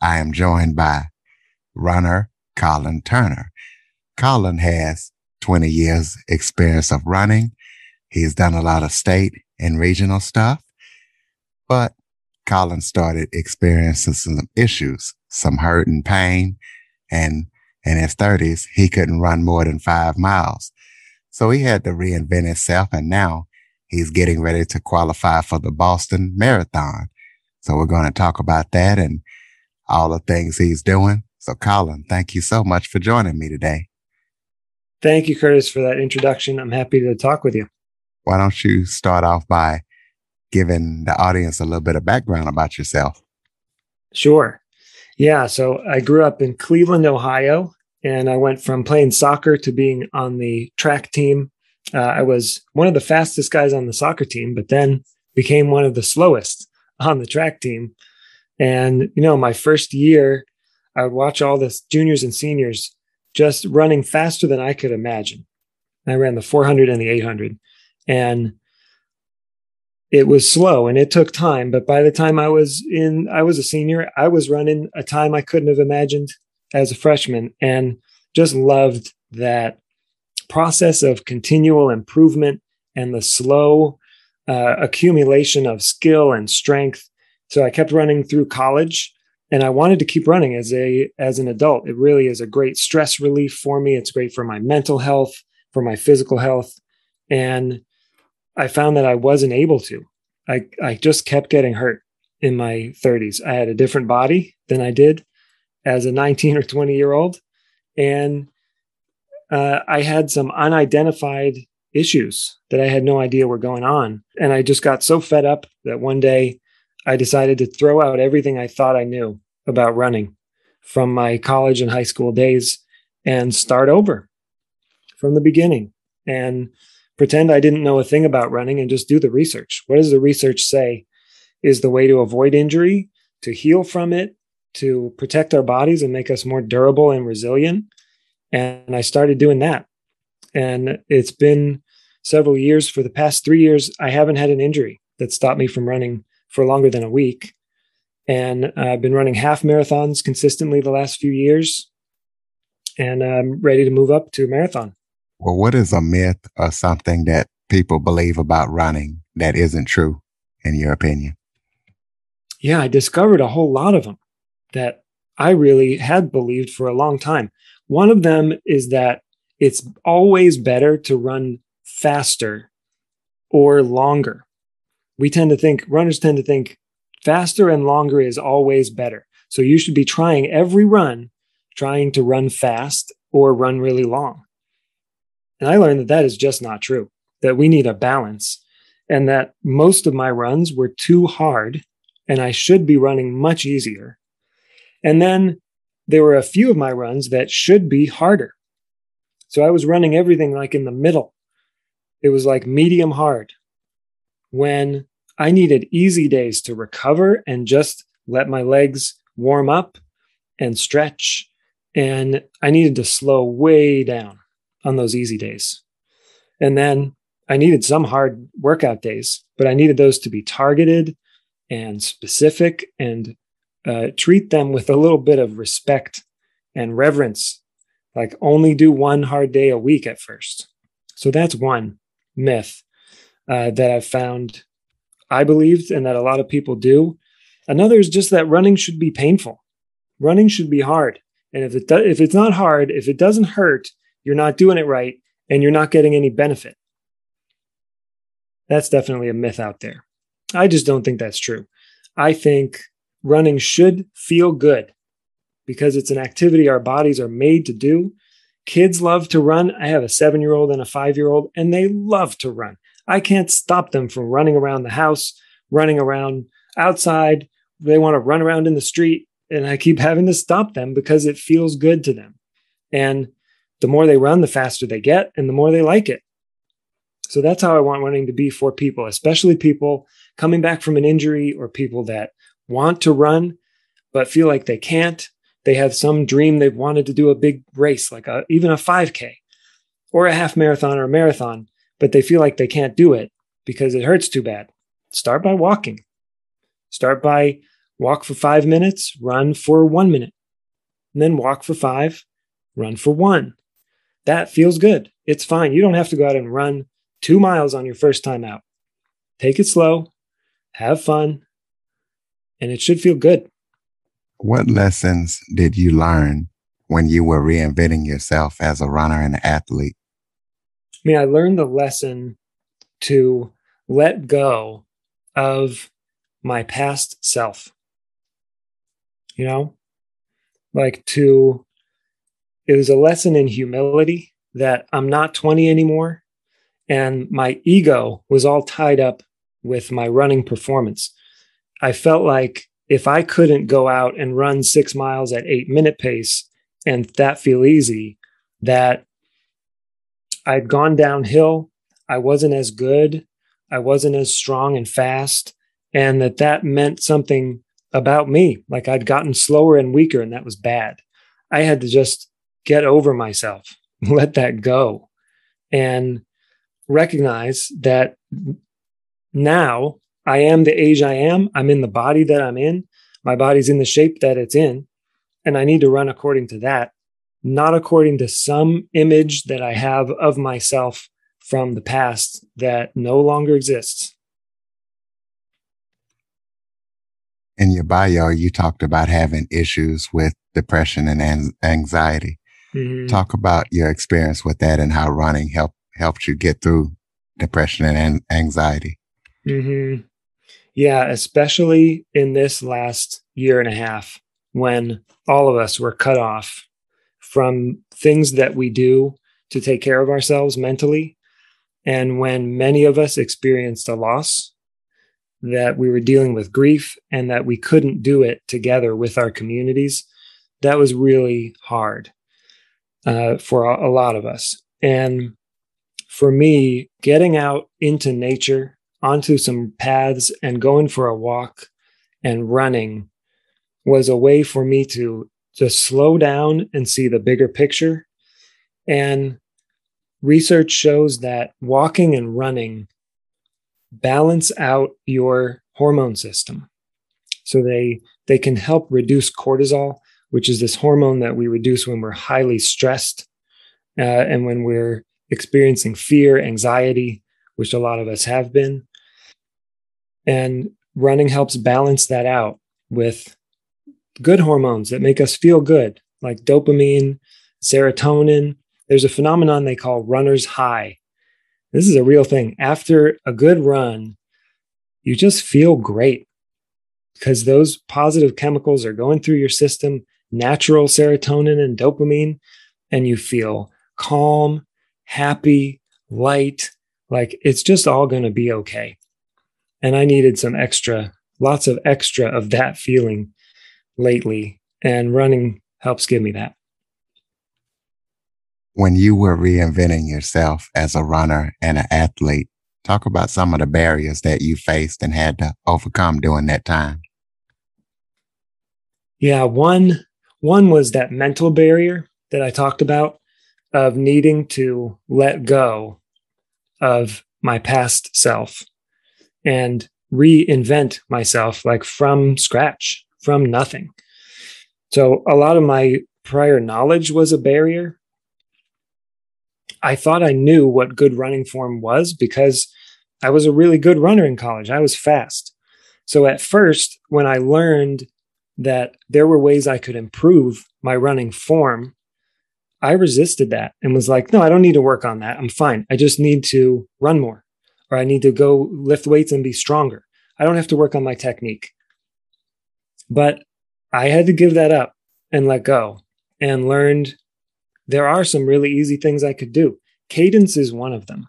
I am joined by runner Colin Turner. Colin has 20 years experience of running. He's done a lot of state and regional stuff, but Colin started experiencing some issues, some hurt and pain. And in his thirties, he couldn't run more than five miles. So he had to reinvent himself. And now he's getting ready to qualify for the Boston Marathon. So we're going to talk about that and all the things he's doing. So Colin, thank you so much for joining me today. Thank you, Curtis, for that introduction. I'm happy to talk with you. Why don't you start off by giving the audience a little bit of background about yourself? Sure. Yeah. So I grew up in Cleveland, Ohio, and I went from playing soccer to being on the track team. Uh, I was one of the fastest guys on the soccer team, but then became one of the slowest on the track team. And, you know, my first year, I would watch all the juniors and seniors just running faster than I could imagine. I ran the 400 and the 800. And it was slow and it took time. But by the time I was in, I was a senior, I was running a time I couldn't have imagined as a freshman and just loved that process of continual improvement and the slow uh, accumulation of skill and strength so I kept running through college and I wanted to keep running as a as an adult. It really is a great stress relief for me. It's great for my mental health, for my physical health. And I found that I wasn't able to. I, I just kept getting hurt in my 30s. I had a different body than I did as a 19 or 20 year old. And uh, I had some unidentified issues that I had no idea were going on. And I just got so fed up that one day I decided to throw out everything I thought I knew about running from my college and high school days and start over from the beginning and pretend I didn't know a thing about running and just do the research. What does the research say is the way to avoid injury, to heal from it, to protect our bodies and make us more durable and resilient? And I started doing that. And it's been several years. For the past three years, I haven't had an injury that stopped me from running for longer than a week. And I've been running half marathons consistently the last few years. And I'm ready to move up to a marathon. Well, what is a myth or something that people believe about running that isn't true, in your opinion? Yeah, I discovered a whole lot of them that I really had believed for a long time. One of them is that it's always better to run faster or longer we tend to think, runners tend to think faster and longer is always better. So you should be trying every run, trying to run fast or run really long. And I learned that that is just not true, that we need a balance, and that most of my runs were too hard, and I should be running much easier. And then there were a few of my runs that should be harder. So I was running everything like in the middle. It was like medium hard when I needed easy days to recover and just let my legs warm up and stretch. And I needed to slow way down on those easy days. And then I needed some hard workout days, but I needed those to be targeted and specific and uh, treat them with a little bit of respect and reverence. Like only do one hard day a week at first. So that's one myth uh, that I've found I believed and that a lot of people do. Another is just that running should be painful. Running should be hard. And if it do, if it's not hard, if it doesn't hurt, you're not doing it right and you're not getting any benefit. That's definitely a myth out there. I just don't think that's true. I think running should feel good because it's an activity our bodies are made to do. Kids love to run. I have a seven year old and a five year old, and they love to run. I can't stop them from running around the house, running around outside. They want to run around in the street. and I keep having to stop them because it feels good to them. And the more they run, the faster they get and the more they like it. So that's how I want running to be for people, especially people coming back from an injury or people that want to run but feel like they can't. They have some dream they've wanted to do a big race, like a, even a 5K or a half marathon or a marathon, but they feel like they can't do it because it hurts too bad. Start by walking. Start by walk for five minutes, run for one minute, and then walk for five, run for one. That feels good. It's fine. You don't have to go out and run two miles on your first time out. Take it slow, have fun, and it should feel good. What lessons did you learn when you were reinventing yourself as a runner and athlete? I mean, I learned the lesson to let go of my past self. You know, like to, it was a lesson in humility that I'm not 20 anymore. And my ego was all tied up with my running performance. I felt like if I couldn't go out and run six miles at eight minute pace and that feel easy, that I'd gone downhill. I wasn't as good. I wasn't as strong and fast. And that that meant something about me. Like I'd gotten slower and weaker, and that was bad. I had to just get over myself, let that go, and recognize that now I am the age I am. I'm in the body that I'm in. My body's in the shape that it's in. And I need to run according to that, not according to some image that I have of myself from the past that no longer exists. In your bio, you talked about having issues with depression and anxiety. Mm-hmm. Talk about your experience with that and how running helped helped you get through depression and anxiety. Mm-hmm. Yeah, especially in this last year and a half when all of us were cut off from things that we do to take care of ourselves mentally. And when many of us experienced a loss, that we were dealing with grief and that we couldn't do it together with our communities, that was really hard uh, for a, a lot of us. And for me, getting out into nature onto some paths and going for a walk and running was a way for me to just slow down and see the bigger picture. And research shows that walking and running balance out your hormone system. So they they can help reduce cortisol, which is this hormone that we reduce when we're highly stressed uh, and when we're experiencing fear, anxiety, which a lot of us have been. And running helps balance that out with good hormones that make us feel good, like dopamine, serotonin. There's a phenomenon they call runner's high. This is a real thing. After a good run, you just feel great because those positive chemicals are going through your system, natural serotonin and dopamine, and you feel calm, happy, light, like it's just all going to be okay. And I needed some extra, lots of extra of that feeling lately. And running helps give me that. When you were reinventing yourself as a runner and an athlete, talk about some of the barriers that you faced and had to overcome during that time. Yeah, one one was that mental barrier that I talked about of needing to let go of my past self and reinvent myself like from scratch, from nothing. So a lot of my prior knowledge was a barrier. I thought I knew what good running form was because I was a really good runner in college. I was fast. So at first, when I learned that there were ways I could improve my running form, I resisted that and was like, no, I don't need to work on that. I'm fine. I just need to run more or I need to go lift weights and be stronger. I don't have to work on my technique. But I had to give that up and let go and learned there are some really easy things I could do. Cadence is one of them.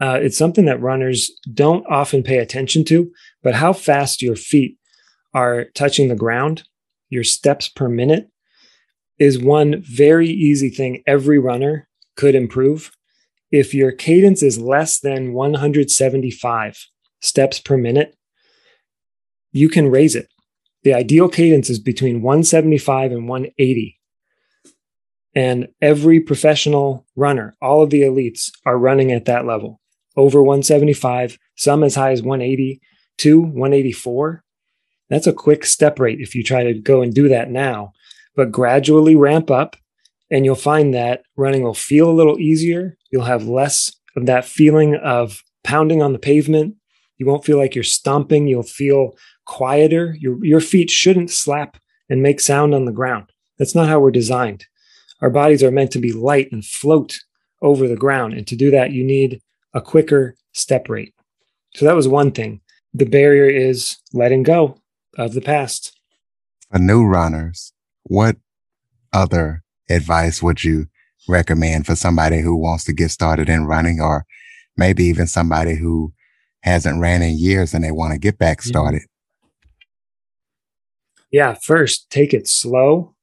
Uh, it's something that runners don't often pay attention to, but how fast your feet are touching the ground your steps per minute, is one very easy thing every runner could improve. If your cadence is less than 175 steps per minute, you can raise it. The ideal cadence is between 175 and 180. And every professional runner, all of the elites are running at that level over 175, some as high as 180 to 184. That's a quick step rate if you try to go and do that now, but gradually ramp up and you'll find that running will feel a little easier. You'll have less of that feeling of pounding on the pavement. You won't feel like you're stomping. You'll feel quieter. Your, your feet shouldn't slap and make sound on the ground. That's not how we're designed. Our bodies are meant to be light and float over the ground. And to do that, you need a quicker step rate. So that was one thing. The barrier is letting go of the past. For new runners, what other advice would you recommend for somebody who wants to get started in running or maybe even somebody who hasn't ran in years and they want to get back mm-hmm. started? Yeah, first, take it slow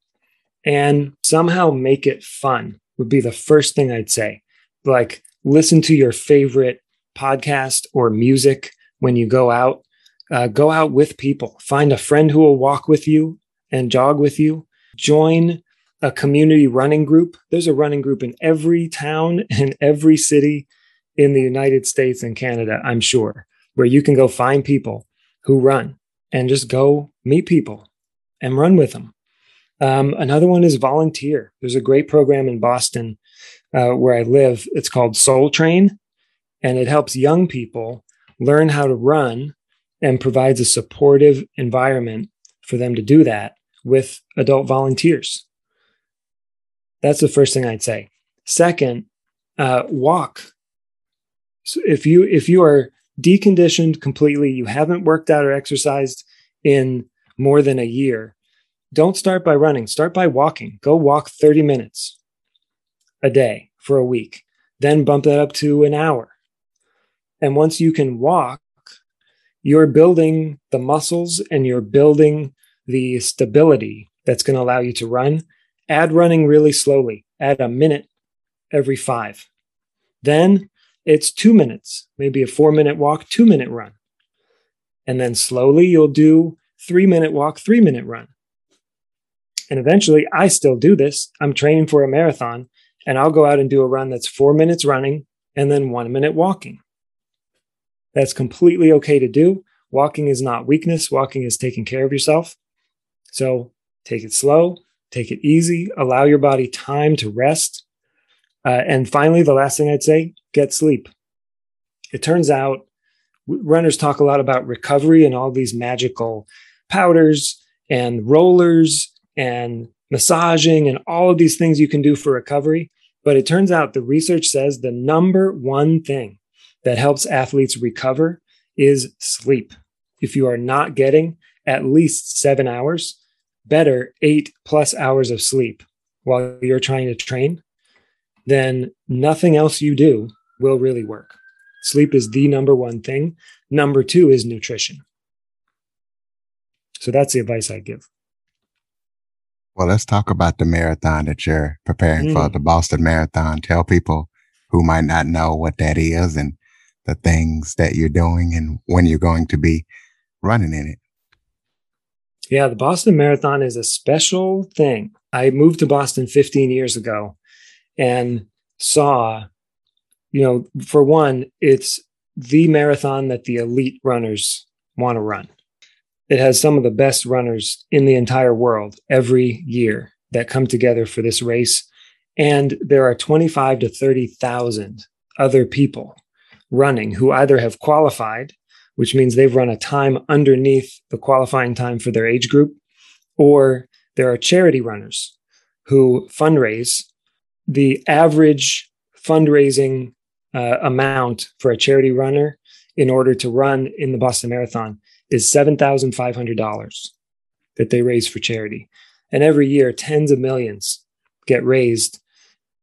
and somehow make it fun would be the first thing I'd say. Like, listen to your favorite podcast or music when you go out. Uh, go out with people. Find a friend who will walk with you and jog with you. Join a community running group. There's a running group in every town and every city in the United States and Canada, I'm sure, where you can go find people who run and just go meet people and run with them. Um, another one is volunteer. There's a great program in Boston uh, where I live. It's called Sole Train, and it helps young people learn how to run and provides a supportive environment for them to do that with adult volunteers. That's the first thing I'd say. Second, uh, walk. So if you if you are deconditioned completely, you haven't worked out or exercised in more than a year, don't start by running, start by walking. Go walk 30 minutes a day for a week, then bump that up to an hour. And once you can walk, you're building the muscles and you're building the stability that's going to allow you to run. Add running really slowly, add a minute every five. Then it's two minutes, maybe a four minute walk, two minute run. And then slowly you'll do three minute walk, three minute run. And eventually, I still do this. I'm training for a marathon, and I'll go out and do a run that's four minutes running and then one minute walking. That's completely okay to do. Walking is not weakness, walking is taking care of yourself. So take it slow, take it easy, allow your body time to rest. Uh, and finally, the last thing I'd say get sleep. It turns out runners talk a lot about recovery and all these magical powders and rollers and massaging and all of these things you can do for recovery. But it turns out the research says the number one thing that helps athletes recover is sleep. If you are not getting at least seven hours, better eight plus hours of sleep while you're trying to train, then nothing else you do will really work. Sleep is the number one thing. Number two is nutrition. So that's the advice I give. Well, let's talk about the marathon that you're preparing mm. for, the Boston Marathon. Tell people who might not know what that is and the things that you're doing and when you're going to be running in it. Yeah, the Boston Marathon is a special thing. I moved to Boston 15 years ago and saw, you know, for one, it's the marathon that the elite runners want to run. It has some of the best runners in the entire world every year that come together for this race. And there are 25 to 30,000 other people running who either have qualified, which means they've run a time underneath the qualifying time for their age group, or there are charity runners who fundraise. The average fundraising uh, amount for a charity runner in order to run in the Boston Marathon is $7,500 that they raise for charity. And every year, tens of millions get raised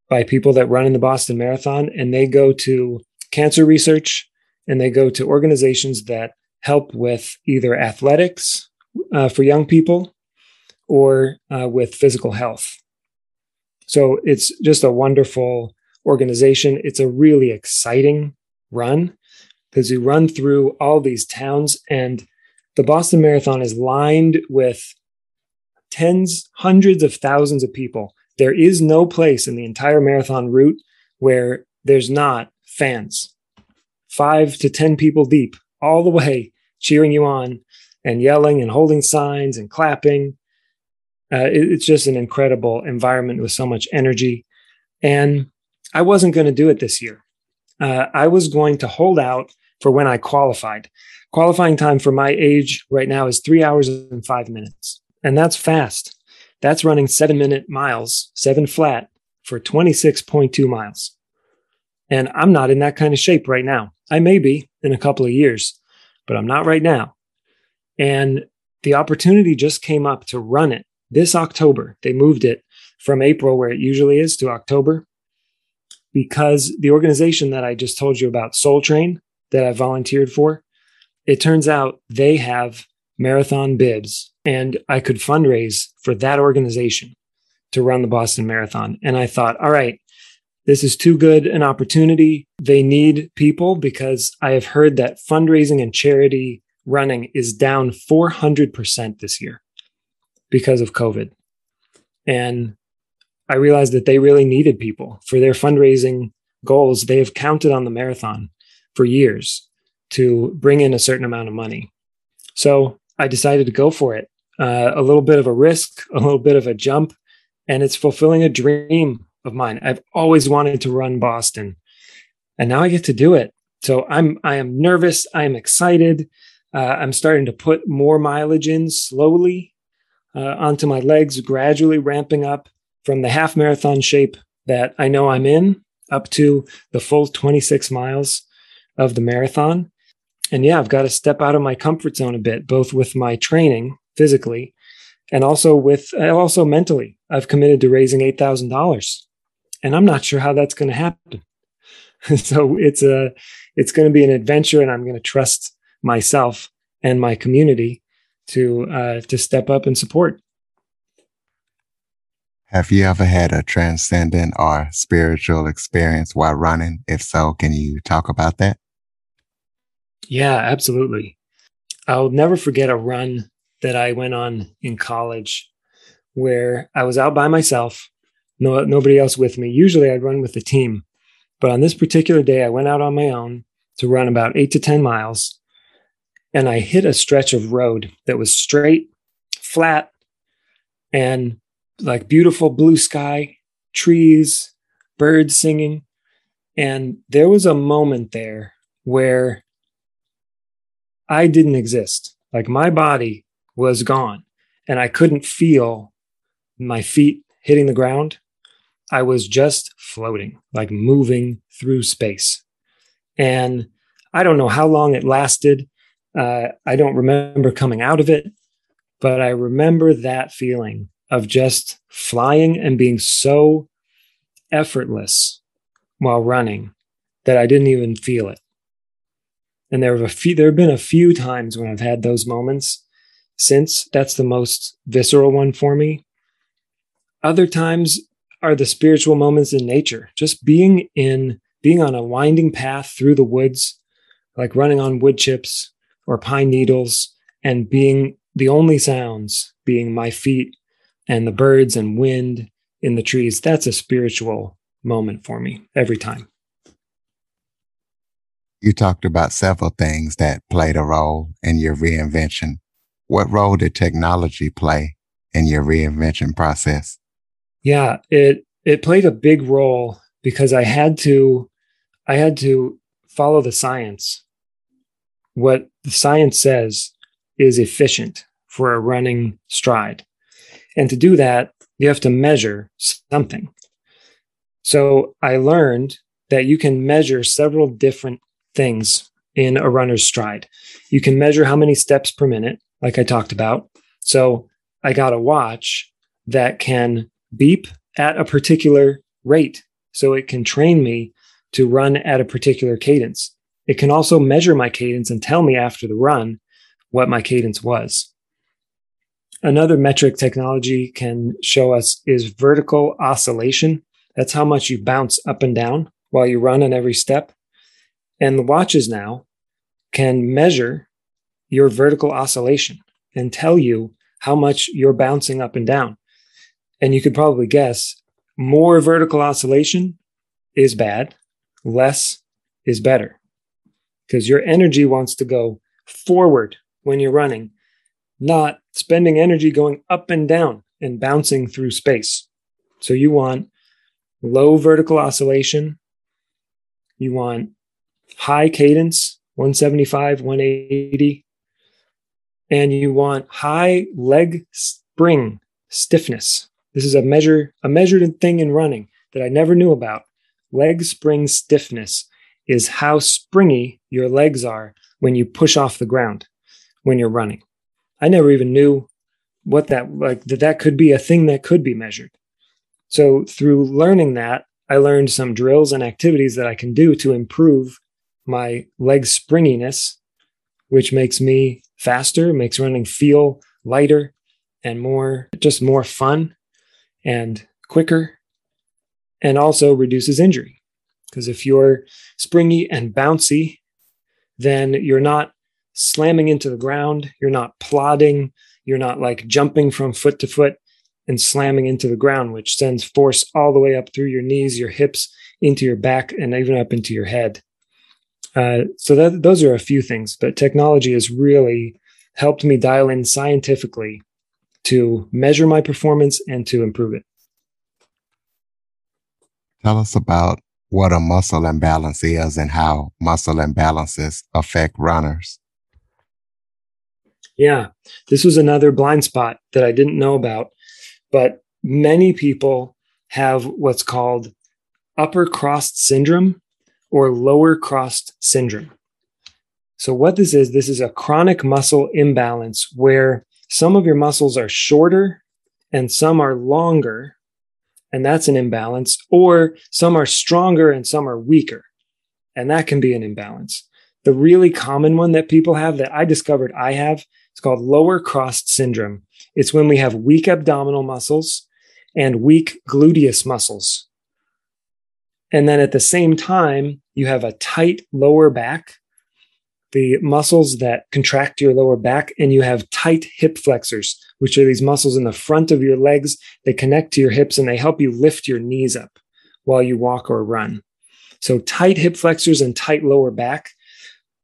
by people that run in the Boston Marathon, and they go to cancer research and they go to organizations that help with either athletics uh, for young people or uh, with physical health. So it's just a wonderful organization. It's a really exciting run because you run through all these towns, and the Boston Marathon is lined with tens, hundreds of thousands of people. There is no place in the entire marathon route where there's not fans, five to 10 people deep, all the way cheering you on and yelling and holding signs and clapping. Uh, it, it's just an incredible environment with so much energy. And I wasn't going to do it this year. Uh, I was going to hold out for when I qualified. Qualifying time for my age right now is three hours and five minutes. And that's fast. That's running seven minute miles, seven flat for 26.2 miles. And I'm not in that kind of shape right now. I may be in a couple of years, but I'm not right now. And the opportunity just came up to run it this October. They moved it from April, where it usually is, to October because the organization that I just told you about, Sole Train, that I volunteered for, it turns out they have marathon bibs and I could fundraise for that organization to run the Boston Marathon. And I thought, all right, this is too good an opportunity. They need people because I have heard that fundraising and charity running is down 400% this year because of COVID. And I realized that they really needed people for their fundraising goals. They have counted on the marathon for years to bring in a certain amount of money. So I decided to go for it. Uh, a little bit of a risk, a little bit of a jump, and it's fulfilling a dream of mine. I've always wanted to run Boston, and now I get to do it. So I'm I am nervous. I am excited. Uh, I'm starting to put more mileage in slowly uh, onto my legs, gradually ramping up from the half marathon shape that I know I'm in up to the full 26 miles of the marathon. And yeah, I've got to step out of my comfort zone a bit, both with my training physically and also with also mentally. I've committed to raising $8,000 and I'm not sure how that's going to happen. so it's a it's going to be an adventure and I'm going to trust myself and my community to uh, to step up and support. Have you ever had a transcendent or spiritual experience while running? If so, can you talk about that? Yeah, absolutely. I'll never forget a run that I went on in college where I was out by myself, no nobody else with me. Usually I'd run with the team, but on this particular day I went out on my own to run about 8 to 10 miles and I hit a stretch of road that was straight, flat, and like beautiful blue sky, trees, birds singing. And there was a moment there where I didn't exist. Like my body was gone and I couldn't feel my feet hitting the ground. I was just floating, like moving through space. And I don't know how long it lasted. Uh, I don't remember coming out of it, but I remember that feeling of just flying and being so effortless while running that I didn't even feel it. And there have a few, there have been a few times when I've had those moments since. That's the most visceral one for me. Other times are the spiritual moments in nature, just being in, being on a winding path through the woods, like running on wood chips or pine needles, and being the only sounds being my feet and the birds and wind in the trees. That's a spiritual moment for me every time. You talked about several things that played a role in your reinvention. What role did technology play in your reinvention process? Yeah, it it played a big role because I had to I had to follow the science. What the science says is efficient for a running stride. And to do that, you have to measure something. So I learned that you can measure several different things in a runner's stride. You can measure how many steps per minute, like I talked about. So I got a watch that can beep at a particular rate. So it can train me to run at a particular cadence. It can also measure my cadence and tell me after the run what my cadence was. Another metric technology can show us is vertical oscillation. That's how much you bounce up and down while you run on every step. And the watches now can measure your vertical oscillation and tell you how much you're bouncing up and down. And you could probably guess more vertical oscillation is bad, less is better. Because your energy wants to go forward when you're running, not spending energy going up and down and bouncing through space. So you want low vertical oscillation. You want high cadence, 175, 180. And you want high leg spring stiffness. This is a measure, a measured thing in running that I never knew about. Leg spring stiffness is how springy your legs are when you push off the ground when you're running. I never even knew what that like that that could be a thing that could be measured. So through learning that, I learned some drills and activities that I can do to improve my leg springiness, which makes me faster, makes running feel lighter and more just more fun and quicker and also reduces injury. Because if you're springy and bouncy, then you're not slamming into the ground, you're not plodding, you're not like jumping from foot to foot and slamming into the ground, which sends force all the way up through your knees, your hips, into your back, and even up into your head. Uh, so that, those are a few things, but technology has really helped me dial in scientifically to measure my performance and to improve it. Tell us about what a muscle imbalance is and how muscle imbalances affect runners. Yeah, this was another blind spot that I didn't know about, but many people have what's called upper crossed syndrome or lower crossed syndrome. So, what this is, this is a chronic muscle imbalance where some of your muscles are shorter and some are longer, and that's an imbalance, or some are stronger and some are weaker, and that can be an imbalance. The really common one that people have that I discovered I have it's called lower crossed syndrome. It's when we have weak abdominal muscles and weak gluteus muscles. And then at the same time, you have a tight lower back, the muscles that contract your lower back, and you have tight hip flexors, which are these muscles in the front of your legs. They connect to your hips and they help you lift your knees up while you walk or run. So, tight hip flexors and tight lower back.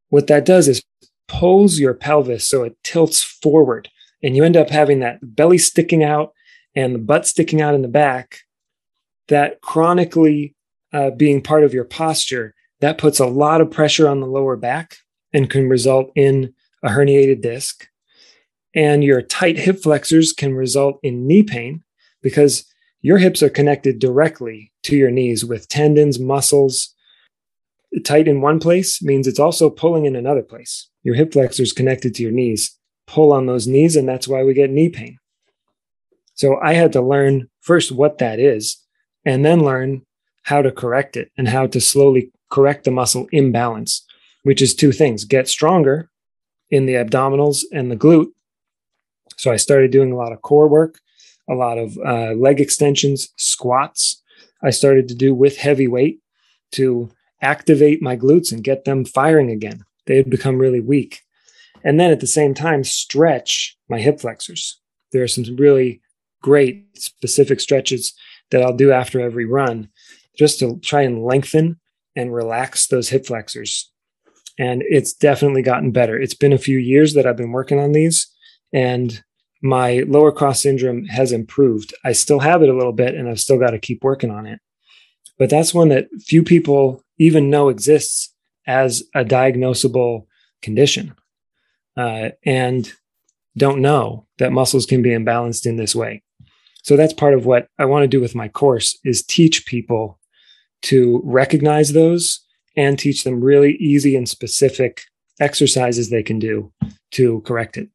What that does is pulls your pelvis so it tilts forward and you end up having that belly sticking out and the butt sticking out in the back that chronically uh, being part of your posture that puts a lot of pressure on the lower back and can result in a herniated disc and your tight hip flexors can result in knee pain because your hips are connected directly to your knees with tendons muscles tight in one place means it's also pulling in another place your hip flexors connected to your knees. Pull on those knees, and that's why we get knee pain. So I had to learn first what that is, and then learn how to correct it and how to slowly correct the muscle imbalance, which is two things get stronger in the abdominals and the glute. So I started doing a lot of core work, a lot of uh, leg extensions, squats. I started to do with heavy weight to activate my glutes and get them firing again they had become really weak. And then at the same time, stretch my hip flexors. There are some really great specific stretches that I'll do after every run just to try and lengthen and relax those hip flexors. And it's definitely gotten better. It's been a few years that I've been working on these, and my lower cross syndrome has improved. I still have it a little bit, and I've still got to keep working on it. But that's one that few people even know exists as a diagnosable condition uh, and don't know that muscles can be imbalanced in this way so that's part of what i want to do with my course is teach people to recognize those and teach them really easy and specific exercises they can do to correct it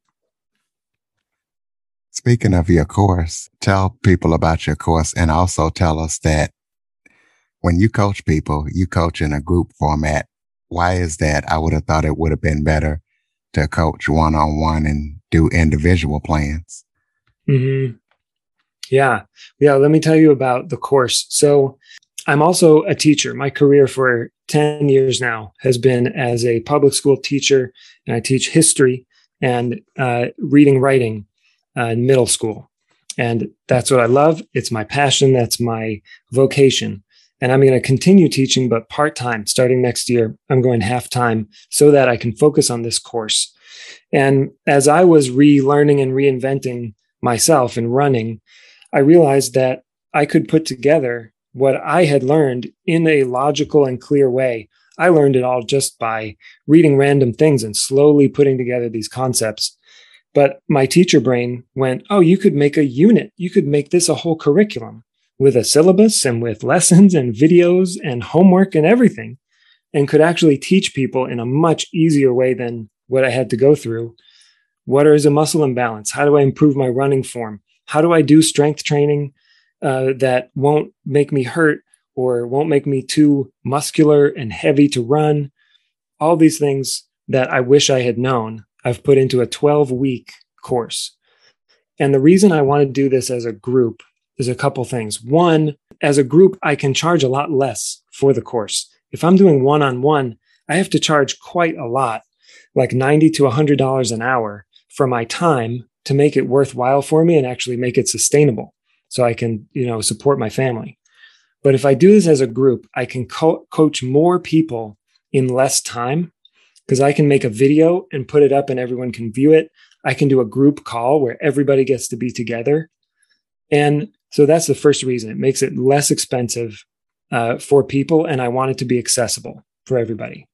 Speaking of your course, tell people about your course and also tell us that when you coach people, you coach in a group format why is that? I would have thought it would have been better to coach one on one and do individual plans. Mm-hmm. Yeah. Yeah. Let me tell you about the course. So I'm also a teacher. My career for 10 years now has been as a public school teacher, and I teach history and uh, reading, writing uh, in middle school. And that's what I love. It's my passion. That's my vocation. And I'm going to continue teaching, but part time starting next year. I'm going half time so that I can focus on this course. And as I was relearning and reinventing myself and running, I realized that I could put together what I had learned in a logical and clear way. I learned it all just by reading random things and slowly putting together these concepts. But my teacher brain went, Oh, you could make a unit. You could make this a whole curriculum with a syllabus and with lessons and videos and homework and everything, and could actually teach people in a much easier way than what I had to go through. What is a muscle imbalance? How do I improve my running form? How do I do strength training uh, that won't make me hurt or won't make me too muscular and heavy to run? All these things that I wish I had known, I've put into a 12 week course. And the reason I want to do this as a group is a couple things. One, as a group, I can charge a lot less for the course. If I'm doing one on one, I have to charge quite a lot, like 90 to $100 an hour for my time to make it worthwhile for me and actually make it sustainable so I can, you know, support my family. But if I do this as a group, I can co- coach more people in less time because I can make a video and put it up and everyone can view it. I can do a group call where everybody gets to be together. And so that's the first reason. It makes it less expensive uh, for people, and I want it to be accessible for everybody.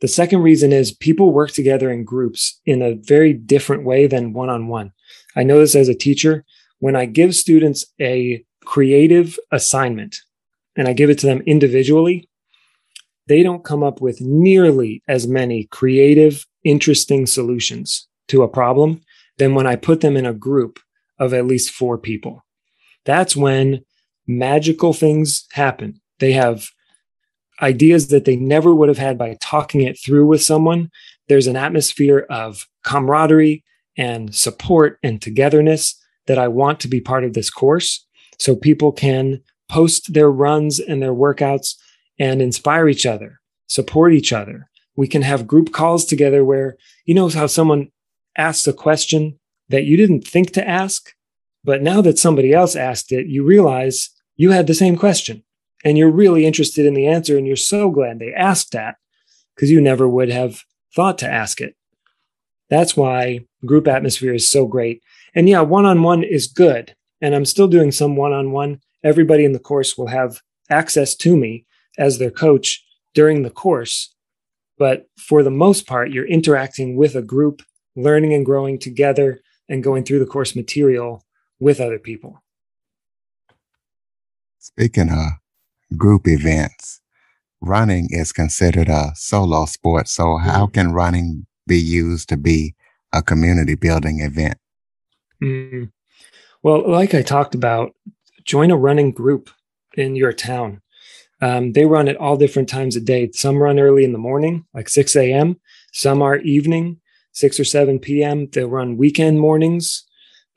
The second reason is people work together in groups in a very different way than one on one. I know this as a teacher. When I give students a creative assignment and I give it to them individually, they don't come up with nearly as many creative, interesting solutions to a problem than when I put them in a group of at least four people. That's when magical things happen. They have ideas that they never would have had by talking it through with someone. There's an atmosphere of camaraderie and support and togetherness that I want to be part of this course so people can post their runs and their workouts and inspire each other, support each other. We can have group calls together where, you know, how someone asks a question that you didn't think to ask, but now that somebody else asked it, you realize you had the same question and you're really interested in the answer and you're so glad they asked that because you never would have thought to ask it. That's why group atmosphere is so great. And yeah, one on one is good. And I'm still doing some one on one. Everybody in the course will have access to me as their coach during the course. But for the most part, you're interacting with a group, learning and growing together, and going through the course material with other people. Speaking of group events, running is considered a solo sport. So, how mm-hmm. can running be used to be a community building event? Mm. Well, like I talked about, join a running group in your town. Um, they run at all different times of day. Some run early in the morning, like 6 a.m., some are evening, 6 or 7 p.m. They'll run weekend mornings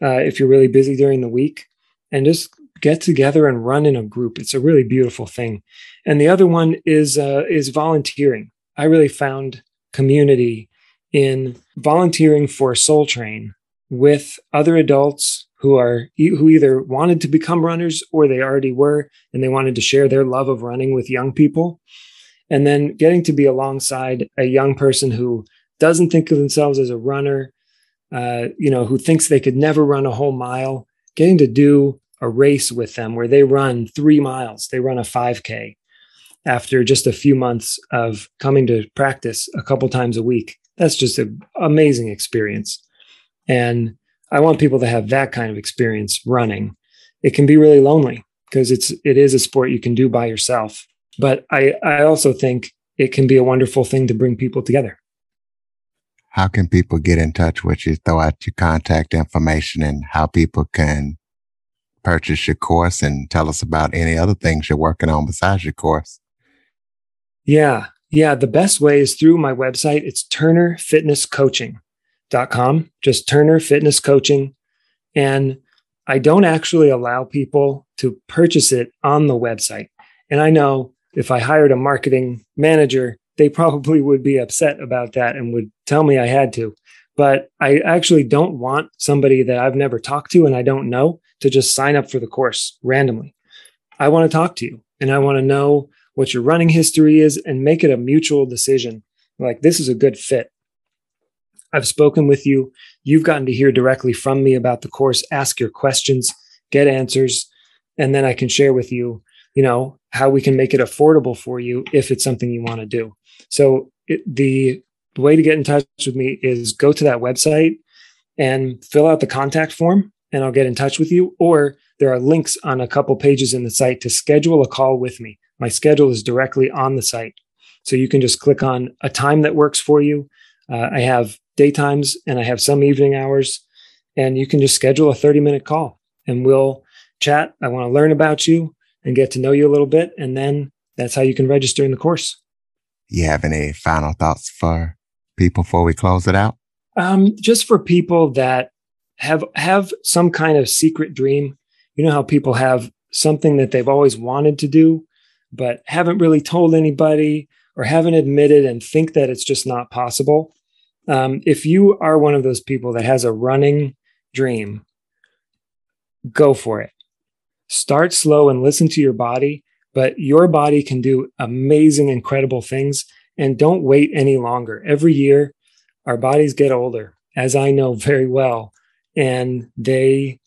uh, if you're really busy during the week. And just get together and run in a group. It's a really beautiful thing. And the other one is uh, is volunteering. I really found community in volunteering for Sole Train with other adults who are who either wanted to become runners or they already were and they wanted to share their love of running with young people and then getting to be alongside a young person who doesn't think of themselves as a runner uh, you know who thinks they could never run a whole mile getting to do a race with them where they run three miles they run a 5k after just a few months of coming to practice a couple times a week that's just an amazing experience. And I want people to have that kind of experience running. It can be really lonely because it's it is a sport you can do by yourself. But I, I also think it can be a wonderful thing to bring people together. How can people get in touch with you? Throw out your contact information and how people can purchase your course and tell us about any other things you're working on besides your course. Yeah. Yeah, the best way is through my website. It's turnerfitnesscoaching.com. Just Turner Fitness Coaching. And I don't actually allow people to purchase it on the website. And I know if I hired a marketing manager, they probably would be upset about that and would tell me I had to. But I actually don't want somebody that I've never talked to and I don't know to just sign up for the course randomly. I want to talk to you and I want to know what your running history is and make it a mutual decision. Like, this is a good fit. I've spoken with you. You've gotten to hear directly from me about the course, ask your questions, get answers, and then I can share with you, you know, how we can make it affordable for you if it's something you want to do. So it, the way to get in touch with me is go to that website and fill out the contact form and I'll get in touch with you. Or there are links on a couple pages in the site to schedule a call with me. My schedule is directly on the site. So you can just click on a time that works for you. Uh, I have daytimes and I have some evening hours, and you can just schedule a 30 minute call and we'll chat. I want to learn about you and get to know you a little bit. And then that's how you can register in the course. You have any final thoughts for people before we close it out? Um, just for people that have have some kind of secret dream. You know how people have something that they've always wanted to do, but haven't really told anybody or haven't admitted and think that it's just not possible. Um, if you are one of those people that has a running dream, go for it. Start slow and listen to your body, but your body can do amazing, incredible things. And don't wait any longer. Every year, our bodies get older, as I know very well, and they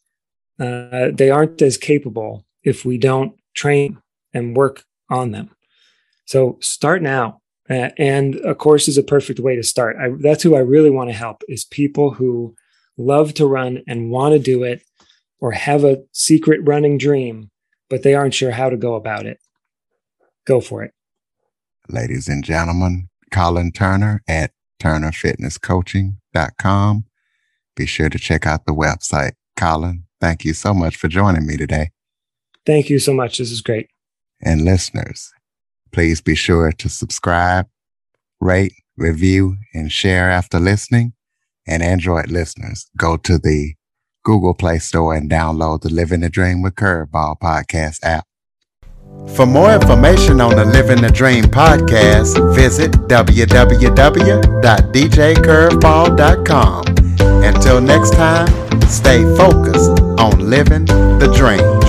uh, they aren't as capable if we don't train and work on them. So start now. Uh, and a course is a perfect way to start. I, that's who I really want to help is people who love to run and want to do it or have a secret running dream, but they aren't sure how to go about it. Go for it. Ladies and gentlemen, Colin Turner at turnerfitnesscoaching.com. Be sure to check out the website. Colin, thank you so much for joining me today. Thank you so much. This is great. And listeners, please be sure to subscribe, rate, review, and share after listening. And Android listeners, go to the Google Play Store and download the Living the Dream with Curveball podcast app. For more information on the Living the Dream podcast, visit www.djcurveball.com. Until next time, stay focused on living the dream.